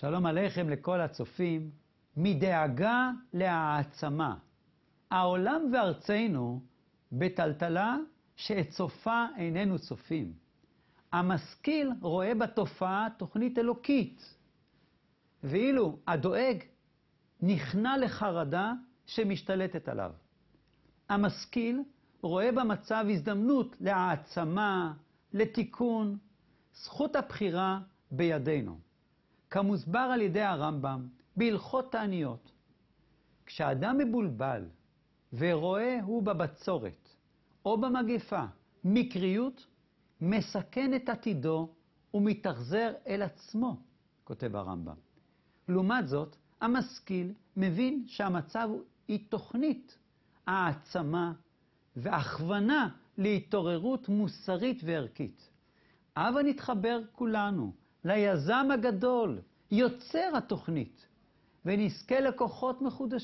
שלום עליכם לכל הצופים, מדאגה להעצמה. העולם וארצנו בטלטלה שאת סופה איננו צופים. המשכיל רואה בתופעה תוכנית אלוקית, ואילו הדואג נכנע לחרדה שמשתלטת עליו. המשכיל רואה במצב הזדמנות להעצמה, לתיקון, זכות הבחירה בידינו. כמוסבר על ידי הרמב"ם בהלכות תעניות. כשאדם מבולבל ורואה הוא בבצורת או במגפה מקריות, מסכן את עתידו ומתאכזר אל עצמו, כותב הרמב"ם. לעומת זאת, המשכיל מבין שהמצב היא תוכנית העצמה והכוונה להתעוררות מוסרית וערכית. הבה נתחבר כולנו ליזם הגדול, יוצר התוכנית, ונזכה לכוחות מחודשים.